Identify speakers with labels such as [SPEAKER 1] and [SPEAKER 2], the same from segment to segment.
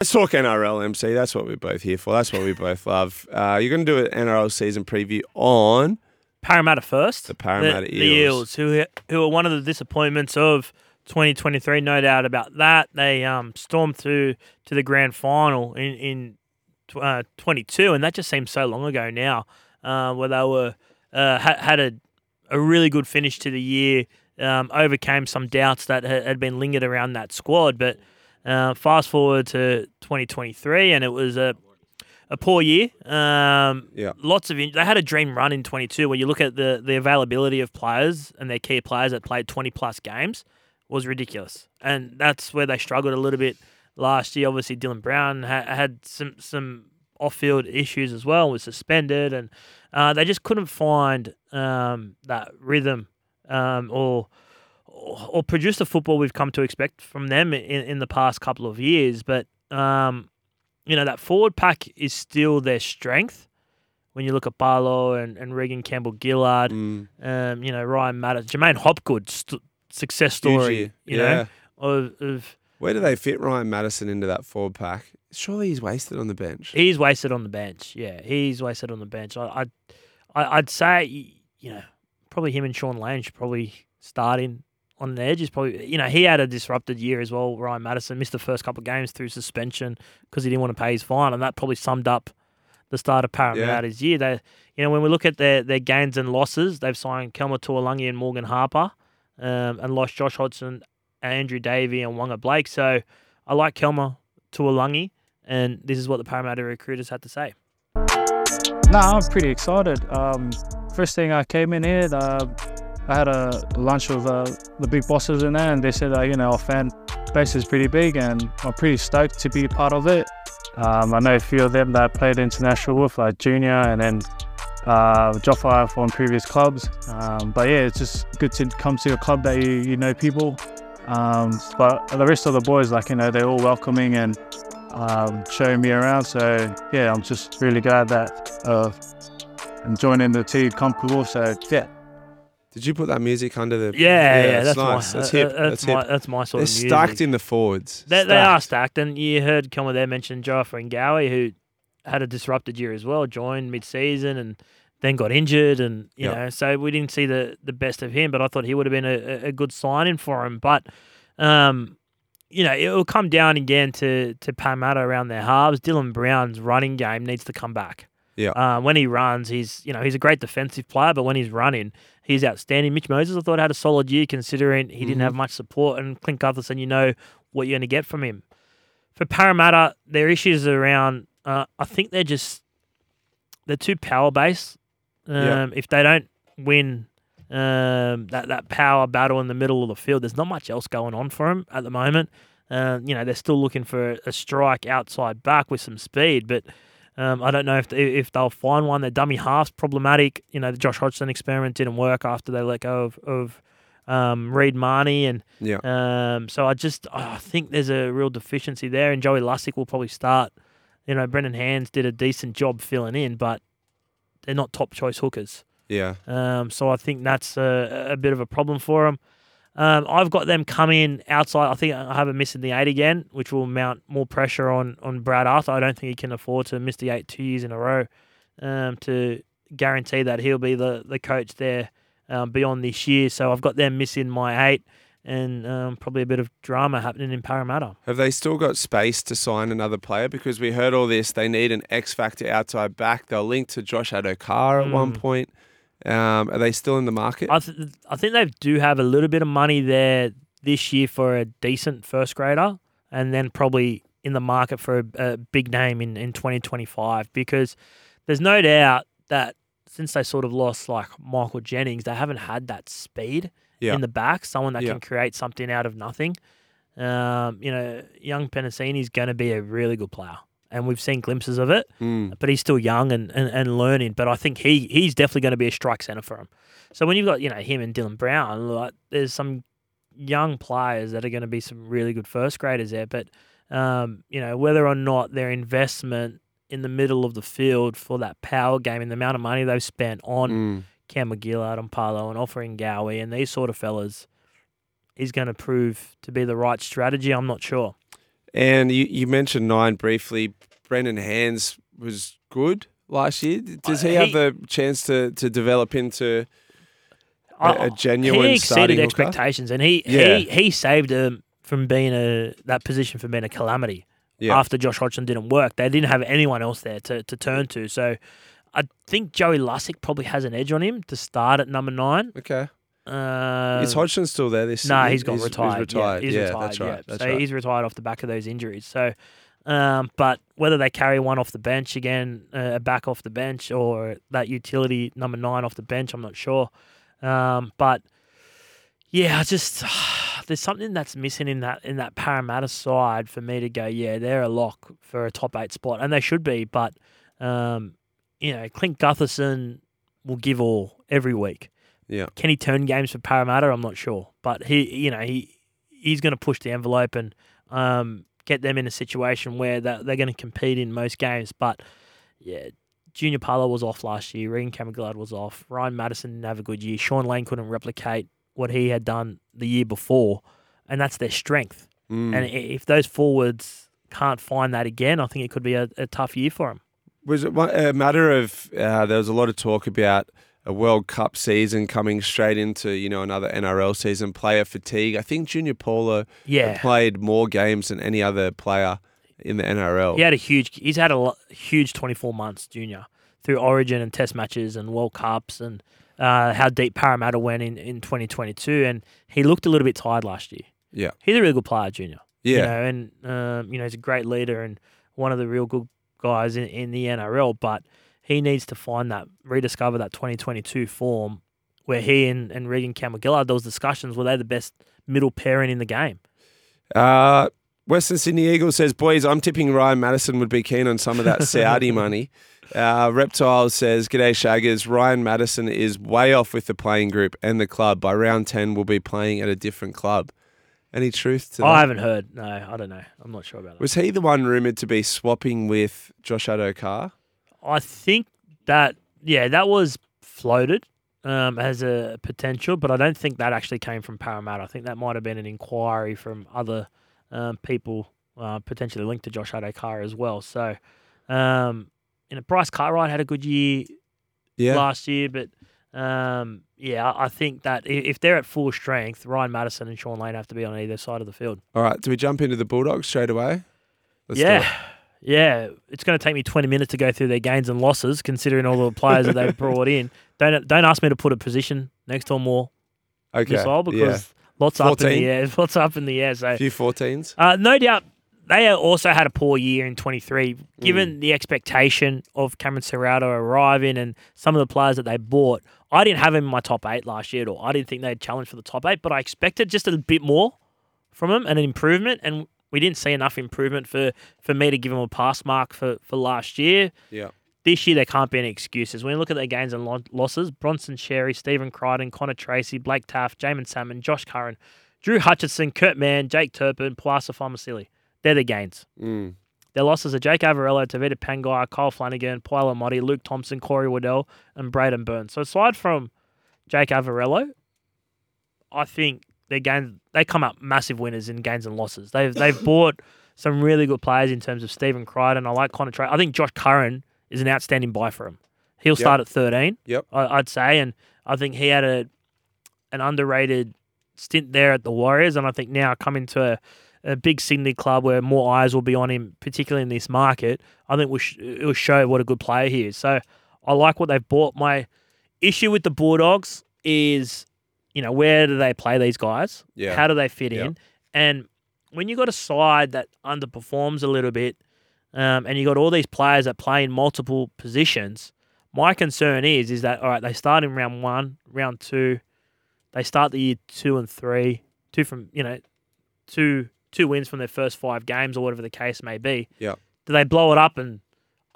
[SPEAKER 1] Let's talk NRL MC. That's what we're both here for. That's what we both love. Uh, you're going to do an NRL season preview on
[SPEAKER 2] Parramatta first.
[SPEAKER 1] The Parramatta
[SPEAKER 2] the,
[SPEAKER 1] Eels.
[SPEAKER 2] The Eels, who who are one of the disappointments of 2023, no doubt about that. They um, stormed through to the grand final in in uh, 22, and that just seems so long ago now. Uh, where they were uh, had, had a a really good finish to the year, um, overcame some doubts that had, had been lingered around that squad, but. Uh, fast forward to 2023, and it was a a poor year. Um,
[SPEAKER 1] Yeah.
[SPEAKER 2] Lots of in- they had a dream run in 22 when you look at the the availability of players and their key players that played 20 plus games was ridiculous, and that's where they struggled a little bit last year. Obviously, Dylan Brown ha- had some some off field issues as well, was suspended, and uh, they just couldn't find um, that rhythm um, or or produce the football we've come to expect from them in, in the past couple of years. But um, you know that forward pack is still their strength. When you look at Barlow and, and Reagan Campbell Gillard,
[SPEAKER 1] Mm.
[SPEAKER 2] um, you know Ryan Matterson, J'maine Hopgood, st- success story.
[SPEAKER 1] year.
[SPEAKER 2] You
[SPEAKER 1] Yeah.
[SPEAKER 2] know of, of
[SPEAKER 1] Where do they fit Ryan Matterson into that forward pack? Surely he's wasted on the bench.
[SPEAKER 2] He's wasted on the bench. Yeah, he's wasted on the bench. I, I'd, I- I'd say, you know, probably him and Shaun Lane should probably start in on the edge. Is probably, you know, he had a disrupted year as well. Ryan Matterson missed the first couple of games through suspension because he didn't want to pay his fine, and that probably summed up the start of Parramatta's year. They, you know, when we look at their their gains and losses, they've signed Kelma Tuilagi and Morgan Harper, um, and lost Josh Hodgson, Andrew Davey, and Waqa Blake. So I like Kelma Tuilagi, and this is what the Parramatta recruiters had to say.
[SPEAKER 3] No, I'm pretty excited. Um, first thing I came in here, uh, I had a lunch with uh, the big bosses in there, and they said, uh, you know, our fan base is pretty big, and I'm pretty stoked to be a part of it. Um, I know a few of them that I played international with, like Junior, and then uh, Joffa from previous clubs. Um, but yeah, it's just good to come to a club that you, you know people. Um, but the rest of the boys, like you know, they're all welcoming and um, showing me around. So yeah, I'm just really glad that uh, I'm joining the team comfortable. So yeah,
[SPEAKER 1] Did you put that music under the?
[SPEAKER 2] Yeah, yeah,
[SPEAKER 1] it's
[SPEAKER 2] that's
[SPEAKER 1] nice.
[SPEAKER 2] my
[SPEAKER 1] That's
[SPEAKER 2] uh,
[SPEAKER 1] hip.
[SPEAKER 2] uh,
[SPEAKER 1] That's
[SPEAKER 2] that's my that's my sort of music.
[SPEAKER 1] They're
[SPEAKER 2] of music.
[SPEAKER 1] stacked in the forwards.
[SPEAKER 2] They, they are
[SPEAKER 1] Stacked.
[SPEAKER 2] and you heard Kelma there mention Joffa and Gowie, who had a disrupted year as well, joined mid-season and then got injured, and you
[SPEAKER 1] Yep.
[SPEAKER 2] know, so we didn't see the the best of him. But I thought he would have been a, a- a good signing for him. But um, you know, it will come down again to to Parramatta around their halves. Dylan Brown's running game needs to come back.
[SPEAKER 1] Yeah.
[SPEAKER 2] Uh, when he runs, he's you know he's a great defensive player, but when he's running, he's outstanding. Mitch Moses, I thought had a solid year considering he didn't
[SPEAKER 1] Mhm.
[SPEAKER 2] have much support, and Clint Gutherson, you know what you're going to get from him. For Parramatta, their issues around, uh, I think they're just they're too power based. Um,
[SPEAKER 1] Yeah.
[SPEAKER 2] If they don't win um, that that power battle in the middle of the field, there's not much else going on for them at the moment. Um, you know, they're still looking for a strike outside back with some speed, but um, I don't know if if they'll find one. Their dummy half's problematic. You know, the Josh Hodgson experiment didn't work after they let go of, of um, Reed Mahoney, and
[SPEAKER 1] Yeah.
[SPEAKER 2] um, so I just I think there's a real deficiency there. And Joey Lussick will probably start. You know, Brendan Hands did a decent job filling in, but they're not top choice hookers.
[SPEAKER 1] Yeah.
[SPEAKER 2] Um, so I think that's a, a bit of a problem for them. Um, I've got them coming outside. I think I have a miss in the eight again, which will mount more pressure on on Brad Arthur. I don't think he can afford to miss the eight two years in a row um, to guarantee that he'll be the, the coach there um, beyond this year. So I've got them missing my eight. and um, probably a bit of drama happening in Parramatta.
[SPEAKER 1] Have they still got space to sign another player? Because we heard all this. They need an X factor outside back. They'll link to Josh Addo-Carr at one
[SPEAKER 2] Mm.
[SPEAKER 1] point. Um, are they still in the market?
[SPEAKER 2] I, th- I think they do have a little bit of money there this year for a decent first grader, and then probably in the market for a, a big name in, in 2025 because there's no doubt that since they sort of lost like Michael Jennings, they haven't had that speed
[SPEAKER 1] Yeah.
[SPEAKER 2] in the back, someone that
[SPEAKER 1] Yeah.
[SPEAKER 2] can create something out of nothing. Um, you know, young Penisini is going to be a really good player, and we've seen glimpses of it
[SPEAKER 1] Mm.
[SPEAKER 2] but he's still young and, and, and learning. But I think he he's definitely going to be a strike center for him. So when you've got you know him and Dylan Brown, like there's some young players that are going to be some really good first graders there. But um, you know whether or not their investment in the middle of the field for that power game and the amount of money they've spent on
[SPEAKER 1] Mm.
[SPEAKER 2] Campbell-Gillard and Paulo and offering Gowie and these sort of fellas is going to prove to be the right strategy. I'm not sure.
[SPEAKER 1] And you, you mentioned nine briefly. Brendan Hands was good last year. Does he,
[SPEAKER 2] Uh,
[SPEAKER 1] have a chance to, to develop into a genuine
[SPEAKER 2] he exceeded expectations, and he
[SPEAKER 1] Yeah.
[SPEAKER 2] he he saved him from being a that position from being a calamity.
[SPEAKER 1] Yeah.
[SPEAKER 2] After Josh Hodgson didn't work, they didn't have anyone else there to, to turn to. So, I think Joey Lussick probably has an edge on him to start at number nine.
[SPEAKER 1] Okay.
[SPEAKER 2] Uh,
[SPEAKER 1] Is Hodgson still there this
[SPEAKER 2] no,
[SPEAKER 1] year?
[SPEAKER 2] he's got retired.
[SPEAKER 1] He's retired.
[SPEAKER 2] Yeah, he's
[SPEAKER 1] yeah,
[SPEAKER 2] retired.
[SPEAKER 1] that's right.
[SPEAKER 2] yeah.
[SPEAKER 1] That's
[SPEAKER 2] so
[SPEAKER 1] right.
[SPEAKER 2] he's retired off the back of those injuries. So, um, but whether they carry one off the bench again, uh, a back off the bench, or that utility number nine off the bench, I'm not sure. Um, but yeah, I just there's something that's missing in that in that Parramatta side for me to go. Yeah, they're a lock for a top eight spot, and they should be. But um, you know, Clint Gutherson will give all every week.
[SPEAKER 1] Yeah.
[SPEAKER 2] Can he turn games for Parramatta? I'm not sure, but he, you know, he he's going to push the envelope and um, get them in a situation where that they're going to compete in most games. But yeah, Junior Paulo was off last year. Reagan Campbell-Gillard was off. Ryan Matterson didn't have a good year. Shaun Lane couldn't replicate what he had done the year before, and that's their strength.
[SPEAKER 1] Mm.
[SPEAKER 2] And if those forwards can't find that again, I think it could be a, a tough year for them.
[SPEAKER 1] Was it a matter of uh, there was a lot of talk about a World Cup season coming straight into you know another NRL season, player fatigue. I think Junior Paulo
[SPEAKER 2] Yeah,
[SPEAKER 1] played more games than any other player in the NRL.
[SPEAKER 2] He had a huge. He's had a huge 24 months, Junior, through Origin and Test matches and World Cups and uh, how deep Parramatta went in, in 2022. And he looked a little bit tired last year.
[SPEAKER 1] Yeah.
[SPEAKER 2] He's a really good player, Junior.
[SPEAKER 1] yeah,
[SPEAKER 2] You know, and um, you know he's a great leader and one of the real good guys in, in the NRL. But he needs to find that rediscover that 2022 form where he and, and Reagan Campbell-Gillard, those discussions were they the best middle pairing in the game.
[SPEAKER 1] Uh, Western Sydney Eagle says, "Boys, I'm tipping Ryan Matterson would be keen on some of that Saudi money." Uh, Reptile says, "G'day Shaggers. Ryan Matterson is way off with the playing group and the club. By round ten, we'll be playing at a different club." Any truth to that?
[SPEAKER 2] I haven't heard. No, I don't know. I'm not sure about that.
[SPEAKER 1] Was he the one rumored to be swapping with Josh Addo-Carr?
[SPEAKER 2] I think that yeah, that was floated um, as a potential, but I don't think that actually came from Parramatta. I think that might have been an inquiry from other um, people uh, potentially linked to Josh Addo-Carr as well. So, um, you know, Bryce Cartwright had a good year
[SPEAKER 1] Yeah.
[SPEAKER 2] last year, but um, yeah, I think that if they're at full strength, Ryan Matterson and Shaun Lane have to be on either side of the field.
[SPEAKER 1] All right. Do we jump into the Bulldogs straight away? Let's
[SPEAKER 2] yeah. Yeah, it's going to take me 20 minutes to go through their gains and losses, considering all the players that they've brought in. Don't don't ask me to put a position next to them or
[SPEAKER 1] Okay.
[SPEAKER 2] missile
[SPEAKER 1] yeah.
[SPEAKER 2] because lots up in the air. Lots up in the air. So,
[SPEAKER 1] A few 14s.
[SPEAKER 2] uh, no doubt they also had a poor year in 23,
[SPEAKER 1] Mm.
[SPEAKER 2] given the expectation of Cameron Ciraldo arriving and some of the players that they bought. I didn't have him in my top eight last year at all. I didn't think they'd challenge for the top eight, but I expected just a bit more from him and an improvement. And we didn't see enough improvement for, for me to give him a pass mark for, for last year.
[SPEAKER 1] Yeah.
[SPEAKER 2] This year, there can't be any excuses. When you look at their gains and lo- losses, Bronson Xerri, Stephen Crichton, Connor Tracey, Blake Taaffe, Jaeman Salmon, Josh Curran, Drew Hutchison, Kurt Mann, Jake Turpin, Poasa Faamausili. They're the gains.
[SPEAKER 1] Mm.
[SPEAKER 2] Their losses are Jake Averillo, Tevita Pangai, Kyle Flanagan, Paul Alamoti, Luke Thompson, Corey Waddell, and Braidon Burns. So aside from Jake Averillo, I think their gains they come up massive winners in gains and losses. They've they've bought some really good players in terms of Stephen Crichton. I like Connor Tracey. I think Josh Curran is an outstanding buy for him. He'll start at 13.
[SPEAKER 1] Yep.
[SPEAKER 2] I, I'd say, and I think he had a an underrated stint there at the Warriors, and I think now coming to a, a big Sydney club where more eyes will be on him, particularly in this market, I think will sh- it will show what a good player he is. So I like what they've bought. My issue with the Bulldogs is, you know, where do they play these guys?
[SPEAKER 1] Yeah.
[SPEAKER 2] How do they fit
[SPEAKER 1] Yeah.
[SPEAKER 2] in? And when you got a side that underperforms a little bit, um, and you got all these players that play in multiple positions, my concern is is that all right, they start in round one, round two, they start the year two and three, two from you know, two two wins from their first five games or whatever the case may be.
[SPEAKER 1] Yeah.
[SPEAKER 2] Do they blow it up and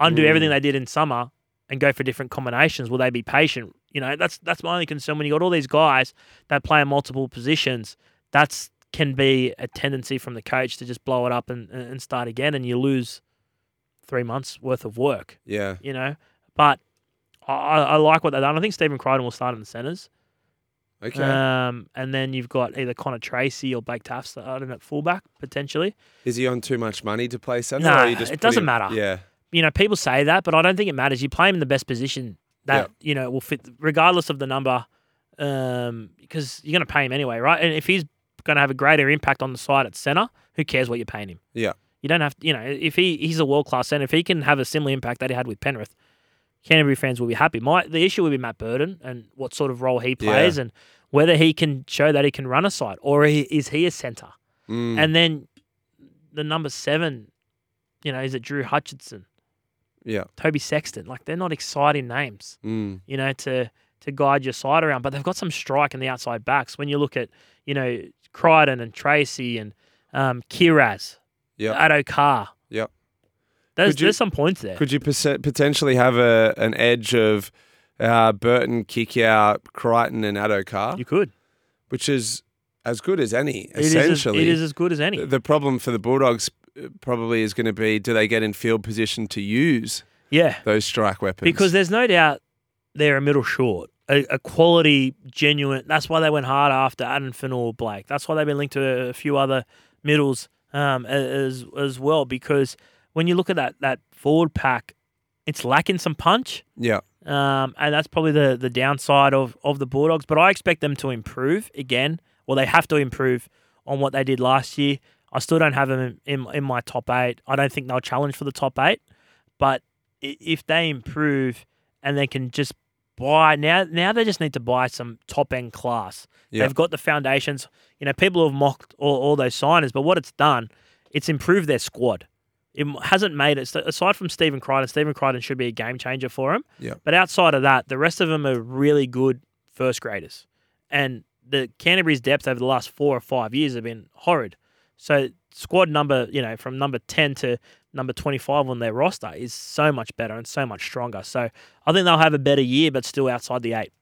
[SPEAKER 2] undo
[SPEAKER 1] Mm.
[SPEAKER 2] everything they did in summer and go for different combinations? Will they be patient? You know, that's that's my only concern. When you got all these guys that play in multiple positions, that's can be a tendency from the coach to just blow it up and, and start again, and you lose three months worth of work.
[SPEAKER 1] Yeah.
[SPEAKER 2] You know, but I, I like what they've done. I think Stephen Crichton will start in the centres.
[SPEAKER 1] Okay.
[SPEAKER 2] Um, and then you've got either Connor Tracey or Blake Taaffe starting at fullback potentially.
[SPEAKER 1] is he on too much money to play centre?
[SPEAKER 2] Nah,
[SPEAKER 1] or just
[SPEAKER 2] it doesn't
[SPEAKER 1] him-
[SPEAKER 2] matter.
[SPEAKER 1] Yeah.
[SPEAKER 2] You know, people say that, but I don't think it matters. You play him in the best position that you know will fit, regardless of the number, um, because you're going to pay him anyway, right? And if he's going to have a greater impact on the side at centre, who cares what you're paying him?
[SPEAKER 1] Yeah.
[SPEAKER 2] You don't have, to, you know, if he he's a world class centre, if he can have a similar impact that he had with Penrith, Canterbury fans will be happy. My the issue will be Matt Burton and what sort of role he plays and whether he can show that he can run a side or he, is he a centre.
[SPEAKER 1] Mm.
[SPEAKER 2] And then the number seven, you know, is it Drew Hutchison,
[SPEAKER 1] yeah.
[SPEAKER 2] Toby Sexton? Like they're not exciting names,
[SPEAKER 1] Mm.
[SPEAKER 2] you know, to to guide your side around. But they've got some strike in the outside backs. When you look at, you know, Crichton and Tracey and um, Kiraz,
[SPEAKER 1] Yeah.
[SPEAKER 2] Addo Carr.
[SPEAKER 1] Yep.
[SPEAKER 2] There's,
[SPEAKER 1] you-
[SPEAKER 2] there's some points there.
[SPEAKER 1] Could you potentially have a an edge of uh, Burton, Kikau, Crichton, and Addo Carr,
[SPEAKER 2] you could.
[SPEAKER 1] which is as good as any.
[SPEAKER 2] It is,
[SPEAKER 1] essentially,
[SPEAKER 2] as, it is as good as any.
[SPEAKER 1] The- problem for the Bulldogs probably is going to be: do they get in field position to use
[SPEAKER 2] yeah.
[SPEAKER 1] those strike weapons?
[SPEAKER 2] Because there's no doubt they're a middle short, a, a quality, genuine. That's why they went hard after Addin Fonua-Blake. That's why they've been linked to a few other middles um, as as well. Because when you look at that that forward pack, it's lacking some punch.
[SPEAKER 1] yeah,
[SPEAKER 2] Um, and that's probably the, the downside of, of the Bulldogs. But I expect them to improve again. Well, they have to improve on what they did last year. I still don't have them in, in, in my top eight. I don't think they'll challenge for the top eight. But if they improve and they can just buy now, now they just need to buy some top end class.
[SPEAKER 1] Yeah.
[SPEAKER 2] They've got the foundations. You know, people have mocked all, all those signers, but what it's done, it's improved their squad. It hasn't made it aside from Stephen Crichton. Stephen Crichton should be a game changer for him.
[SPEAKER 1] Yeah.
[SPEAKER 2] But outside of that, the rest of them are really good first graders, and the Canterbury's depth over the last four or five years have been horrid. So squad number, you know, from number ten to number twenty-five on their roster is so much better and so much stronger. So I think they'll have a better year, but still outside the eight.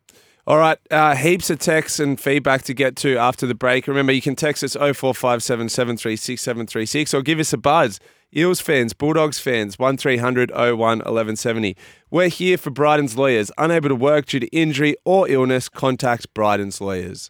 [SPEAKER 1] All right, uh, heaps of texts and feedback to get to after the break. Remember, you can text us 0457 736 736 or give us a buzz. Eels fans, Bulldogs fans, 1300 01 1170. We're here for Bryden's Lawyers. Unable to work due to injury or illness, contact Bryden's Lawyers.